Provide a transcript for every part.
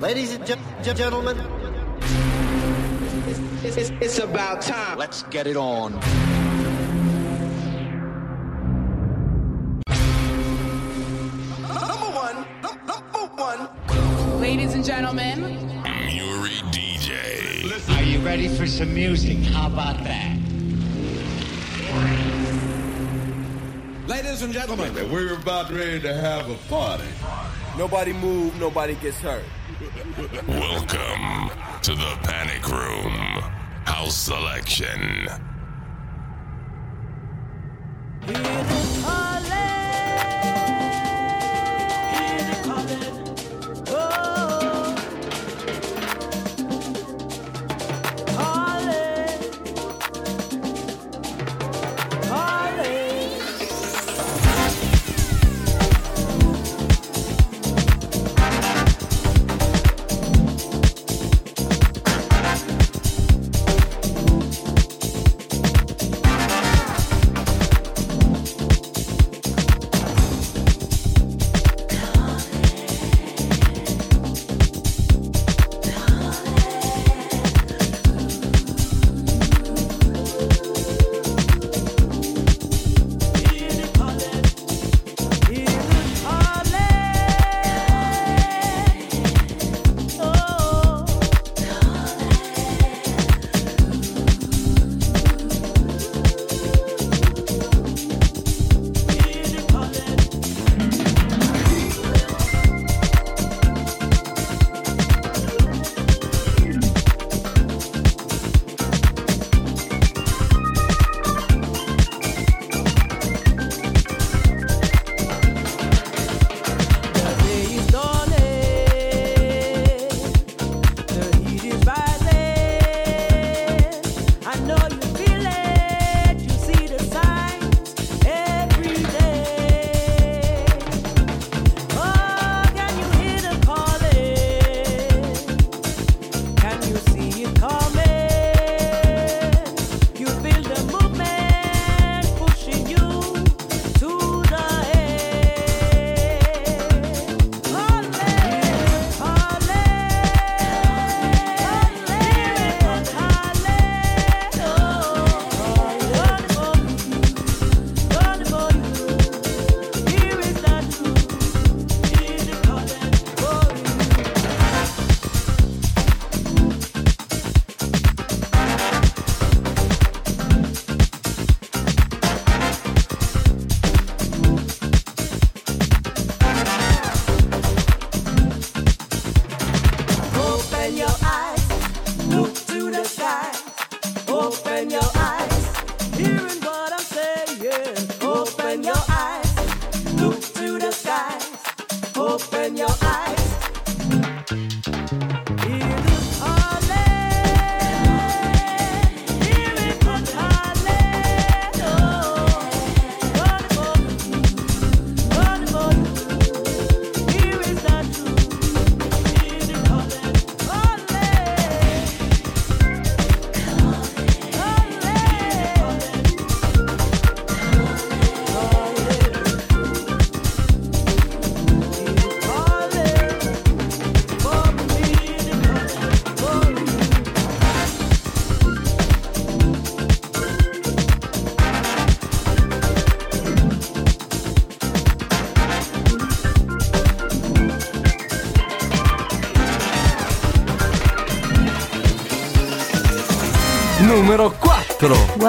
Ladies and gen- gentlemen, It's, it's, it's about time. Let's get it on. Number one. Number one. Ladies and gentlemen, Muri DJ. Are you ready for some music? How about that? Ladies and gentlemen, we're about ready to have a party. Nobody move, nobody gets hurt. Welcome to the Panic Room House Selection.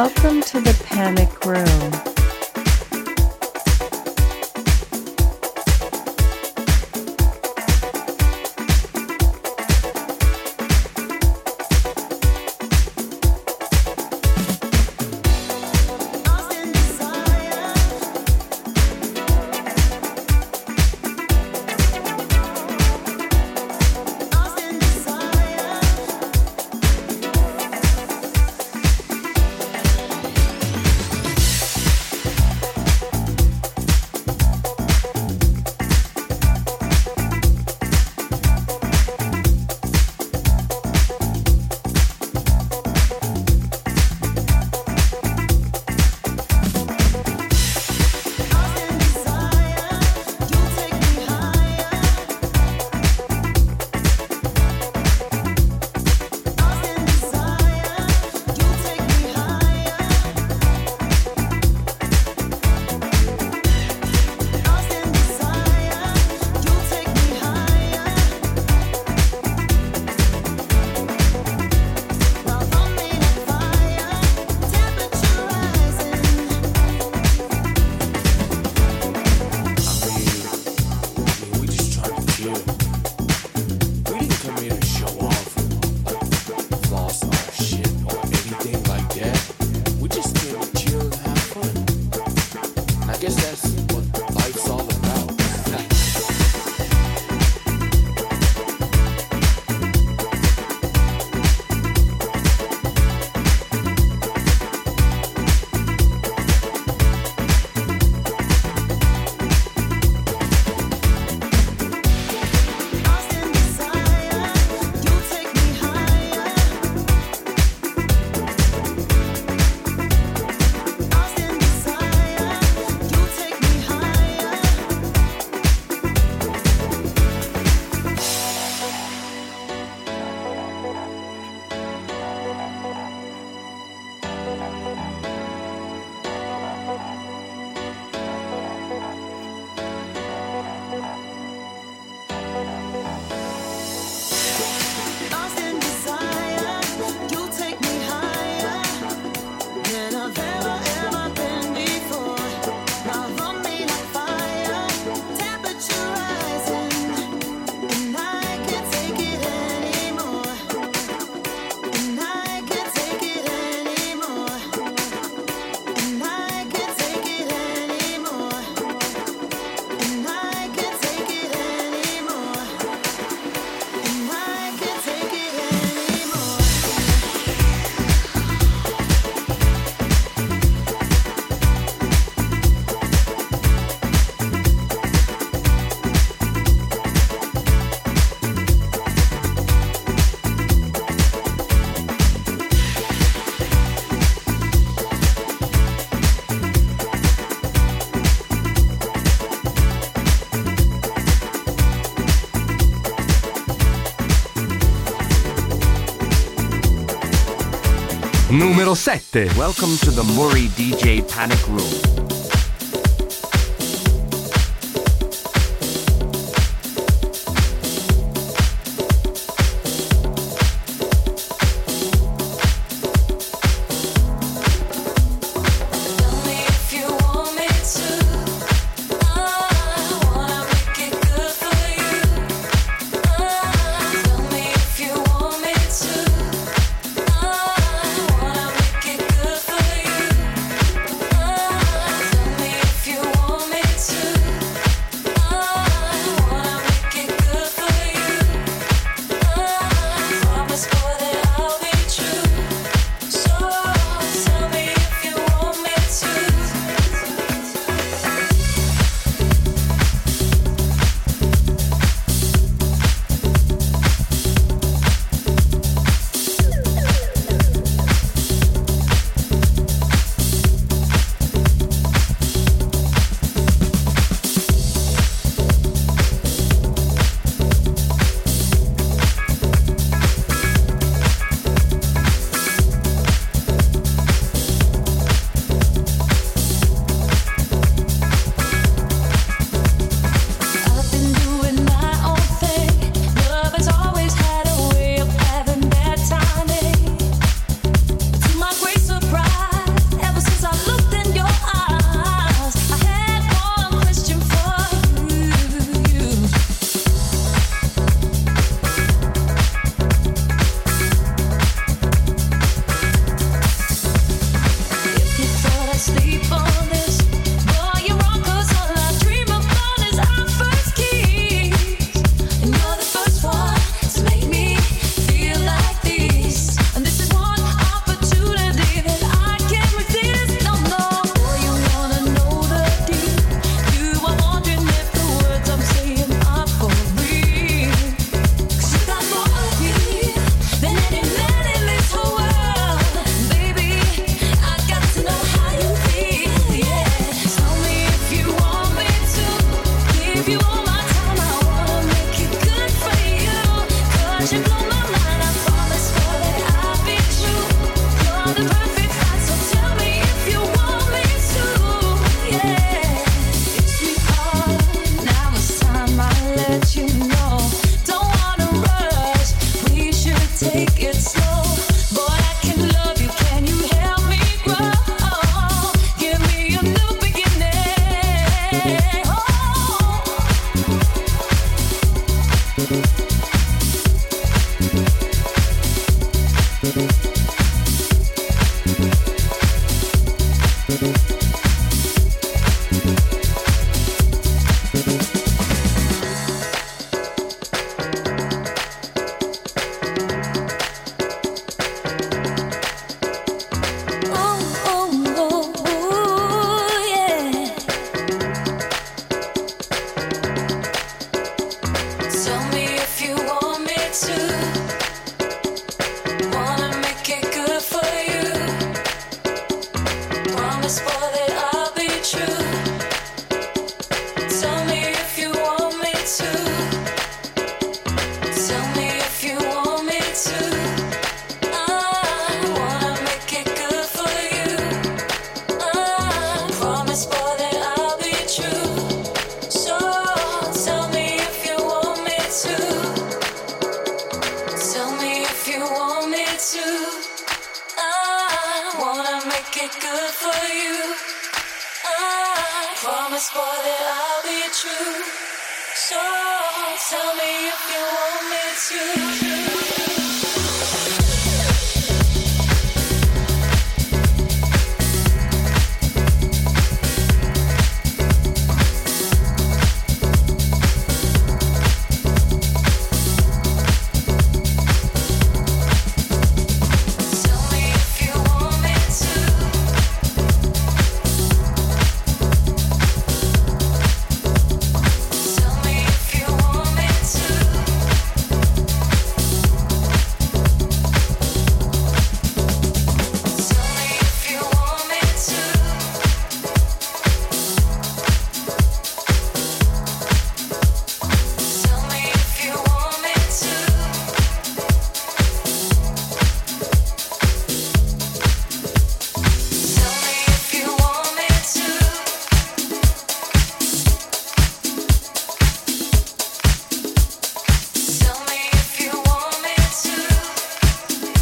Welcome to the panic room. Numero 7. Welcome to the Muri DJ Panic Room.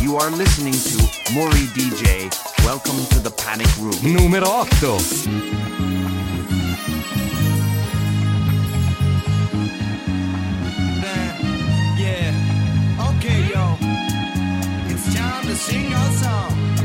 You are listening to Muri DJ. Welcome to the Panic Room. Numero 8. sing our song.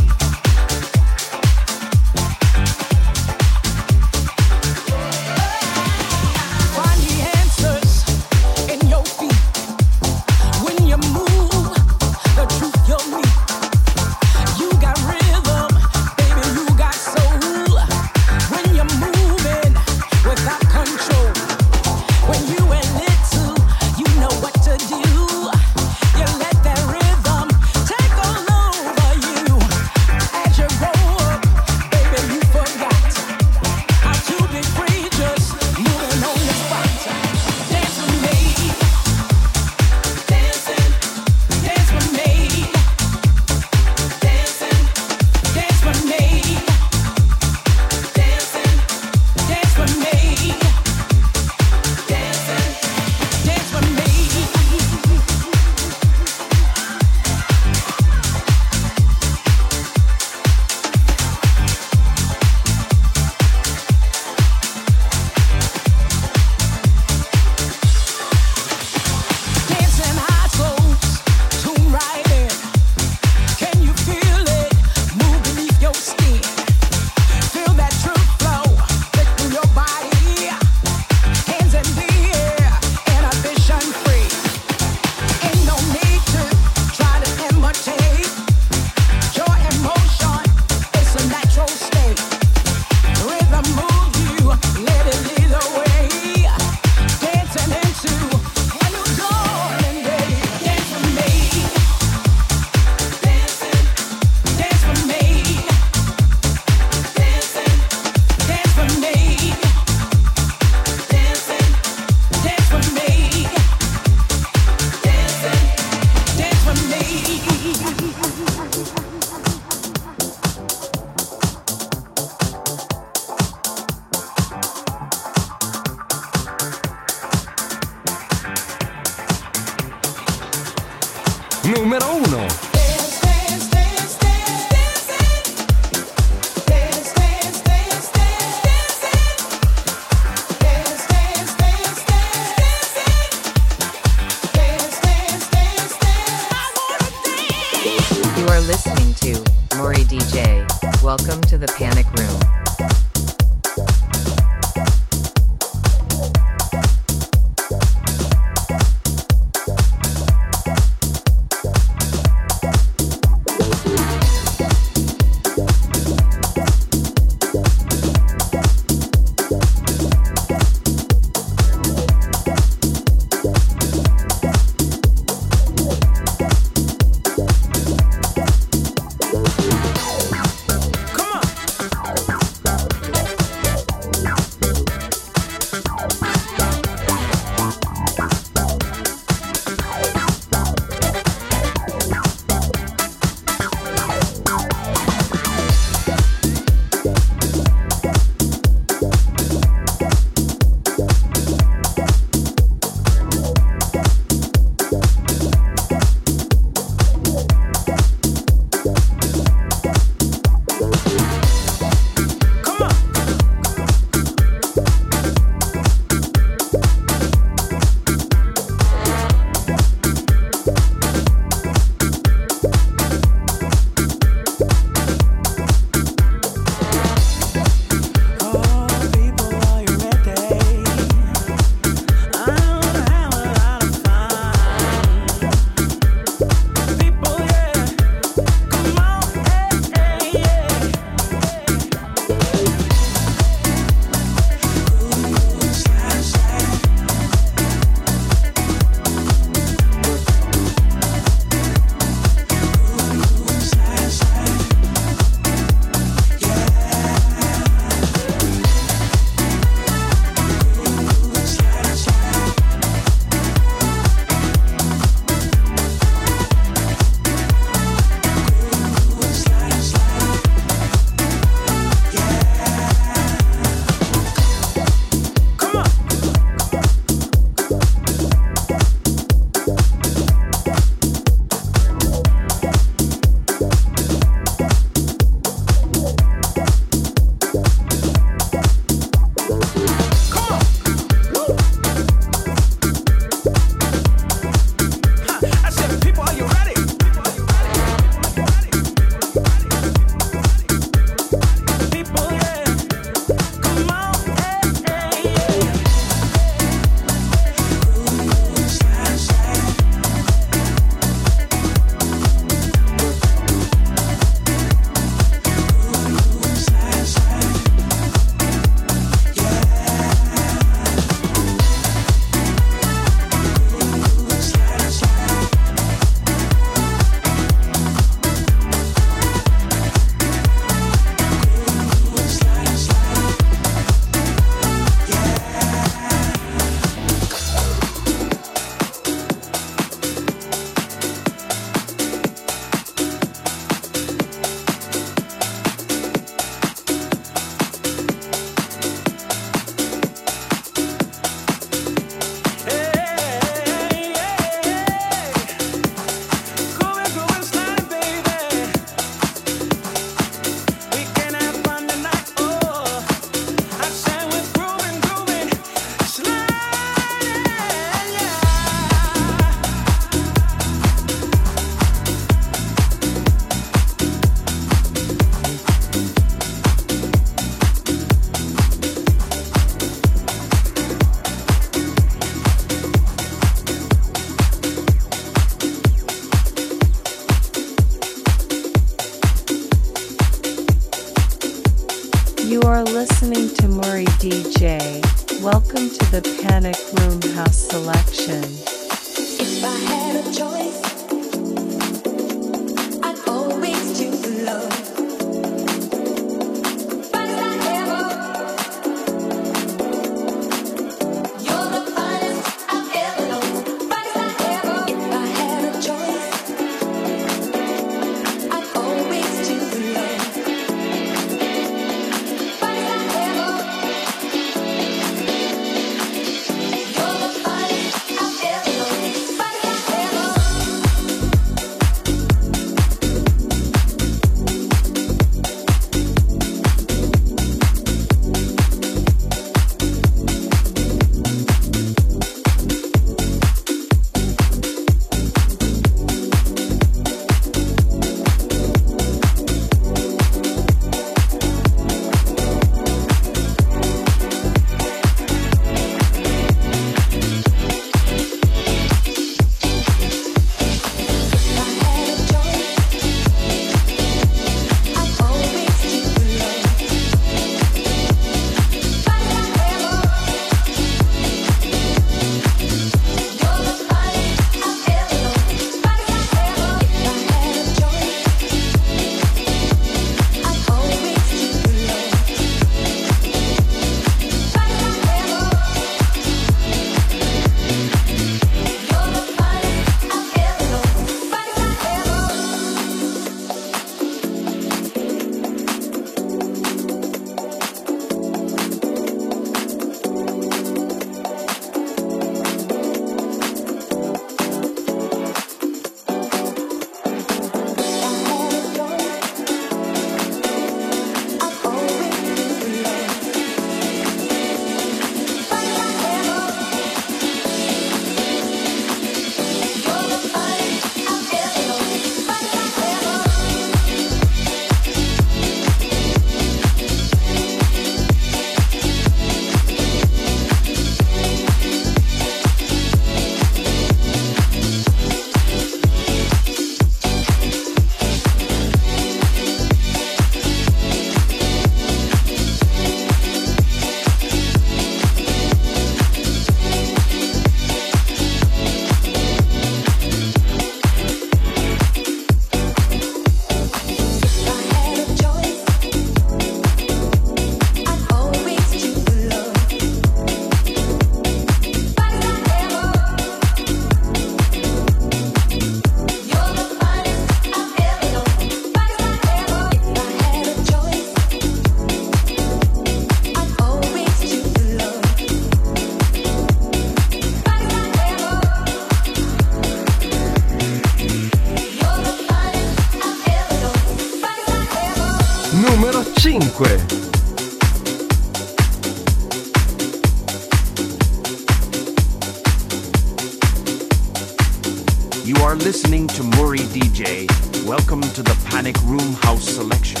You are listening to Muri DJ. Welcome to the Panic Room House Selection.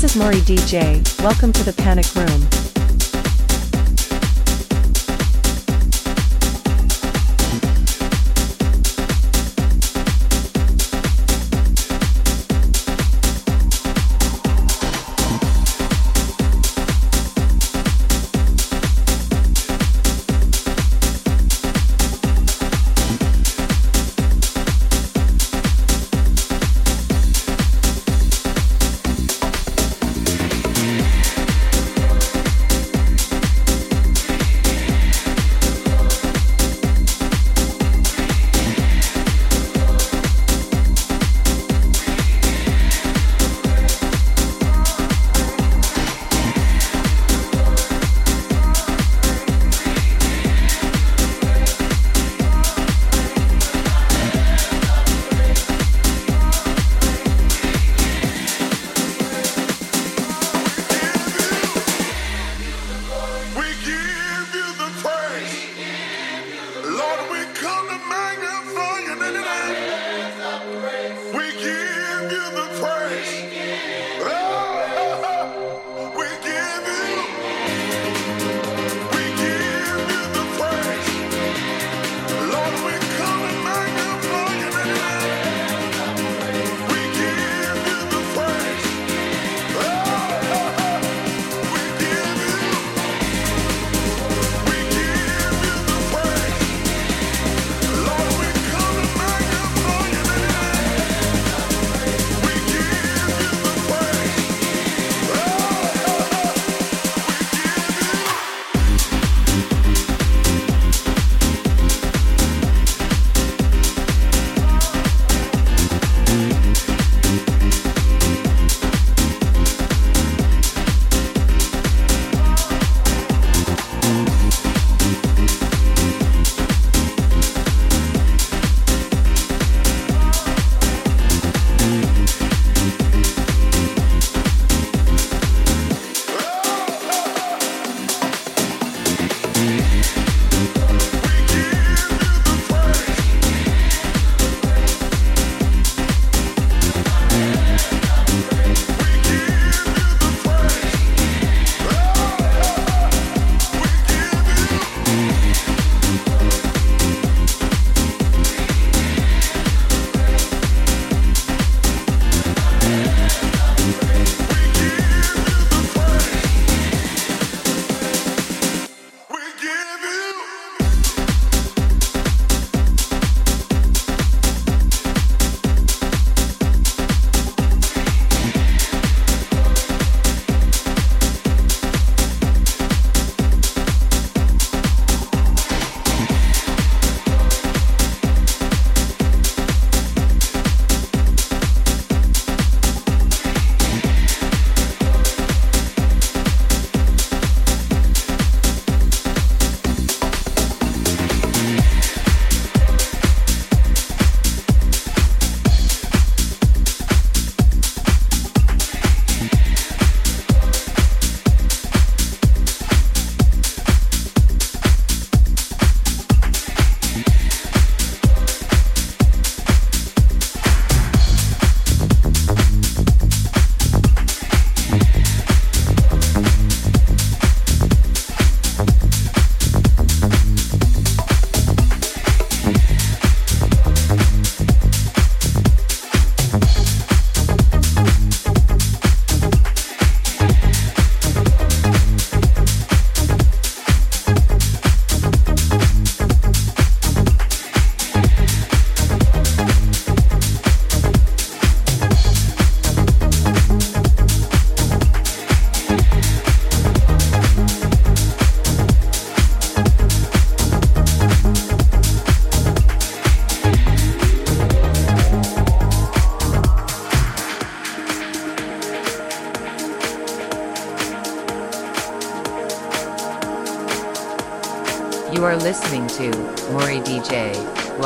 This is Muri DJ, welcome to the Panic Room.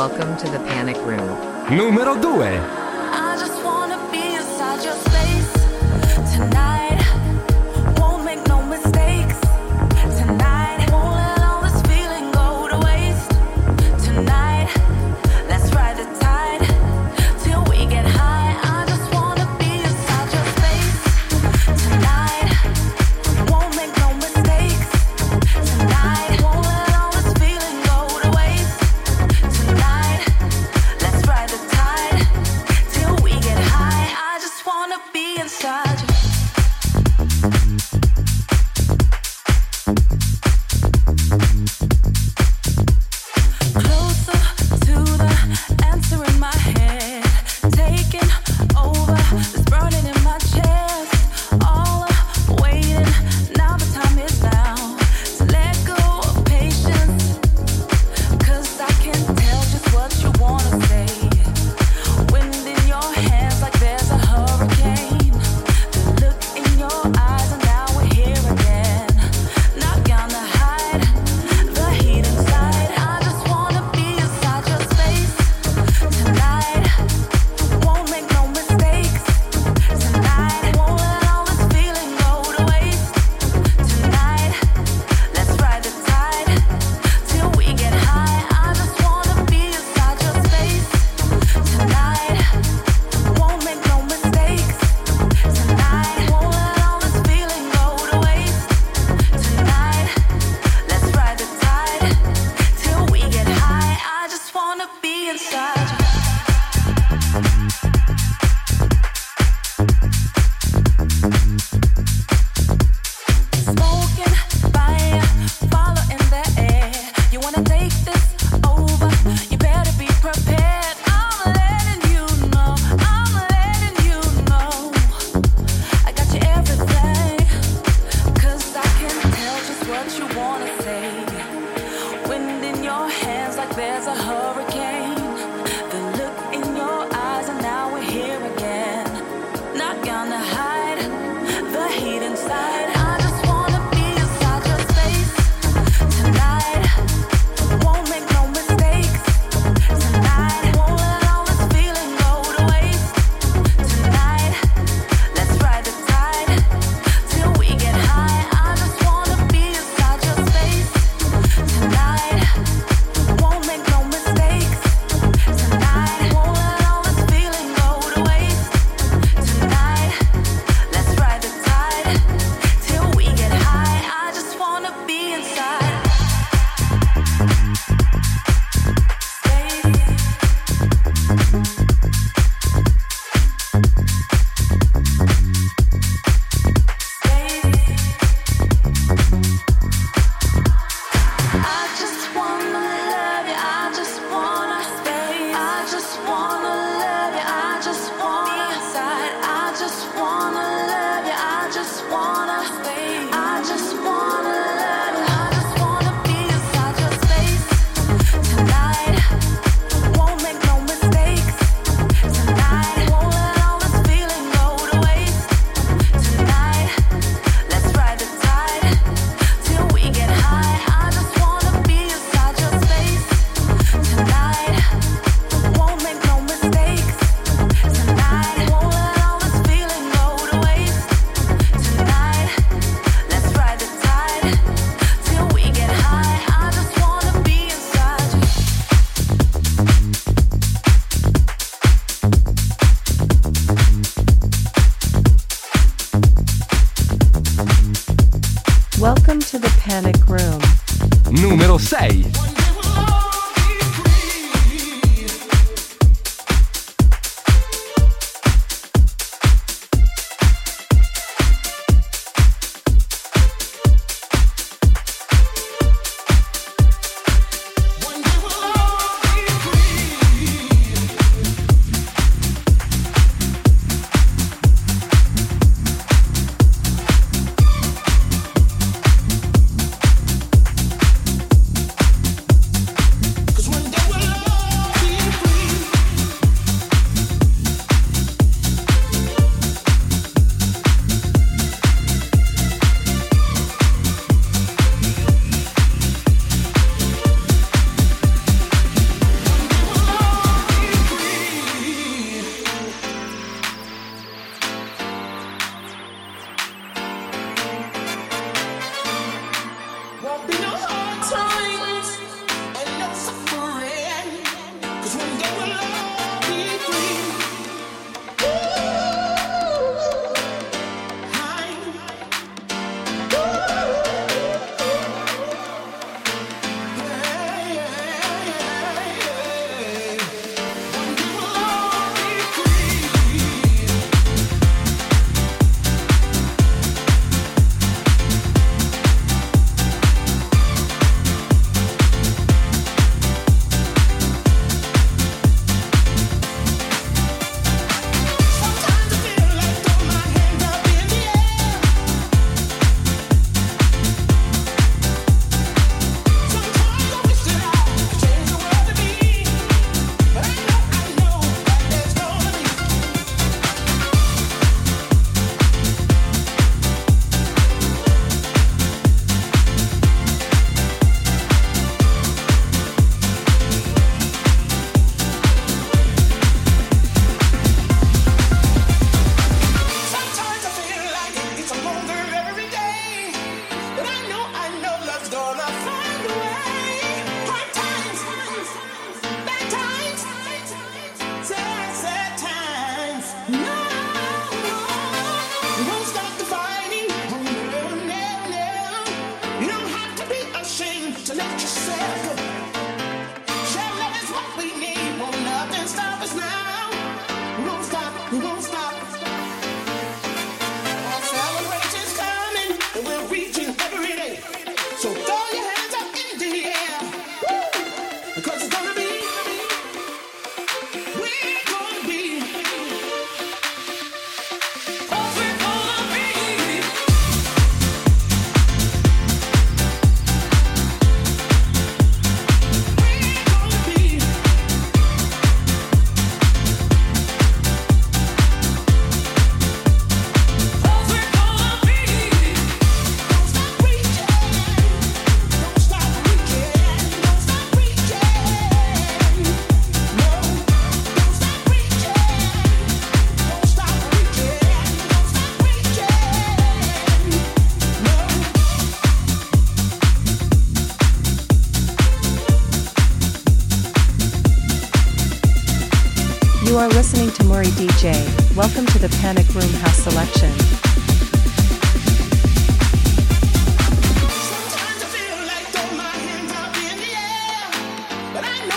Welcome to the panic room. Numero due.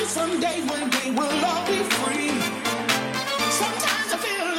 someday, one day, we'll all be free. Sometimes I feel like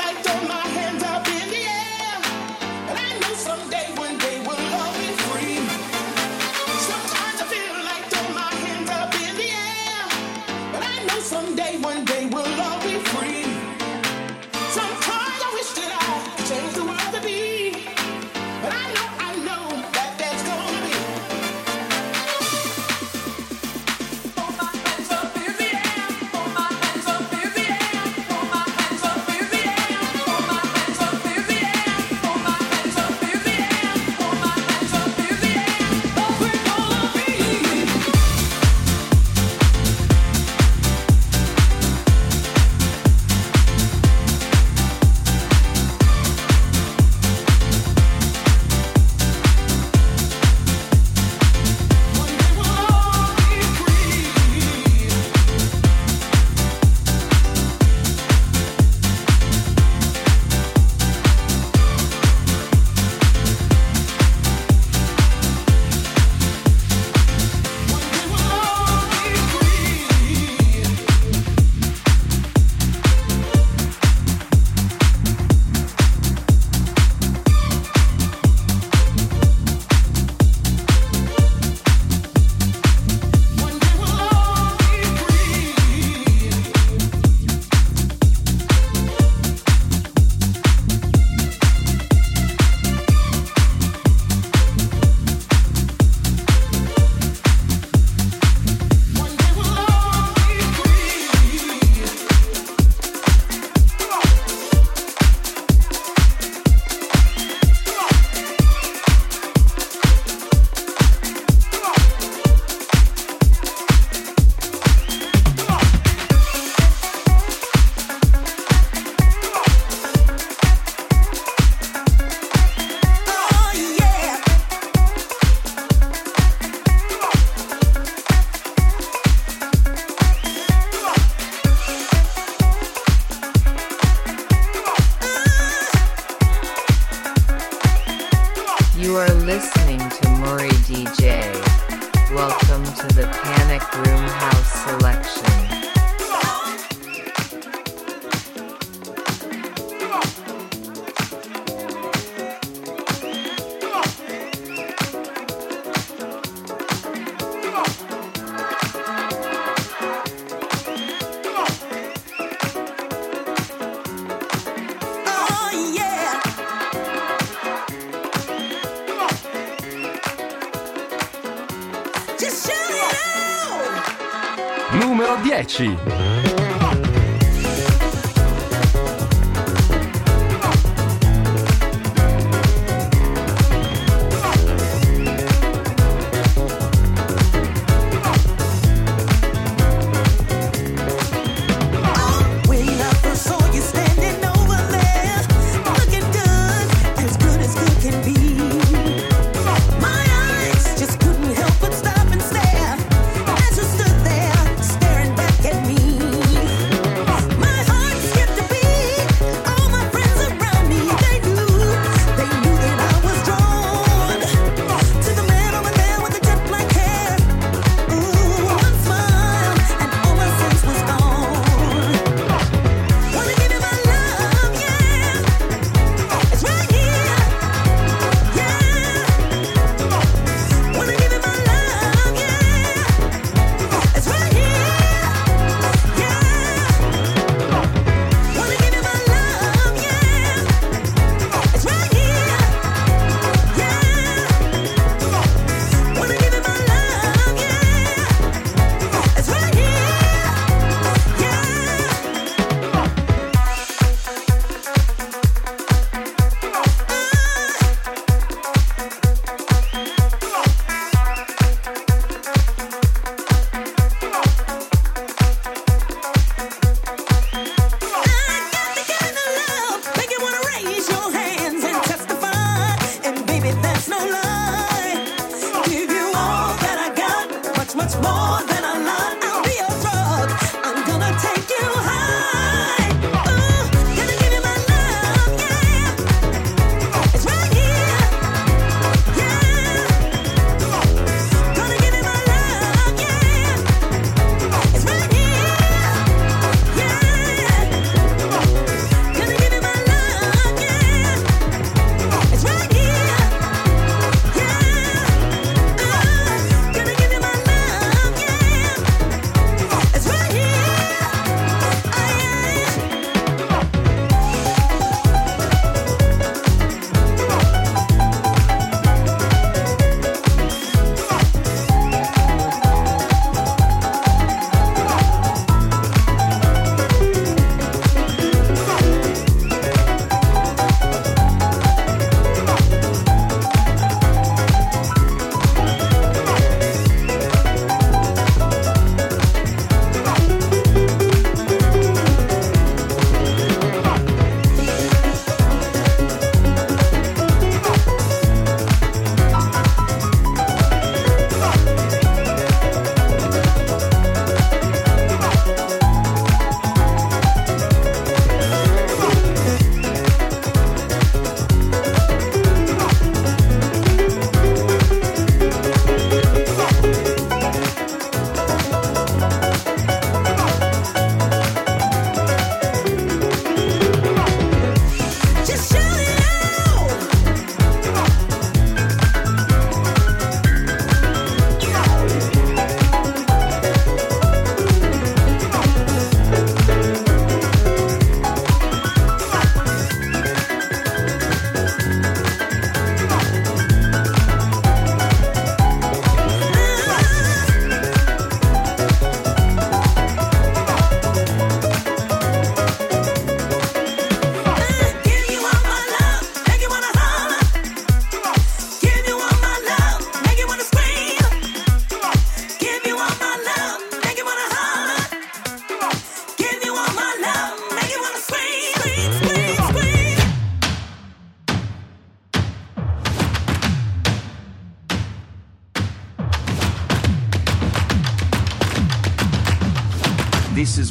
Numero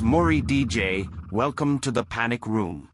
Muri DJ. Welcome to the Panic Room.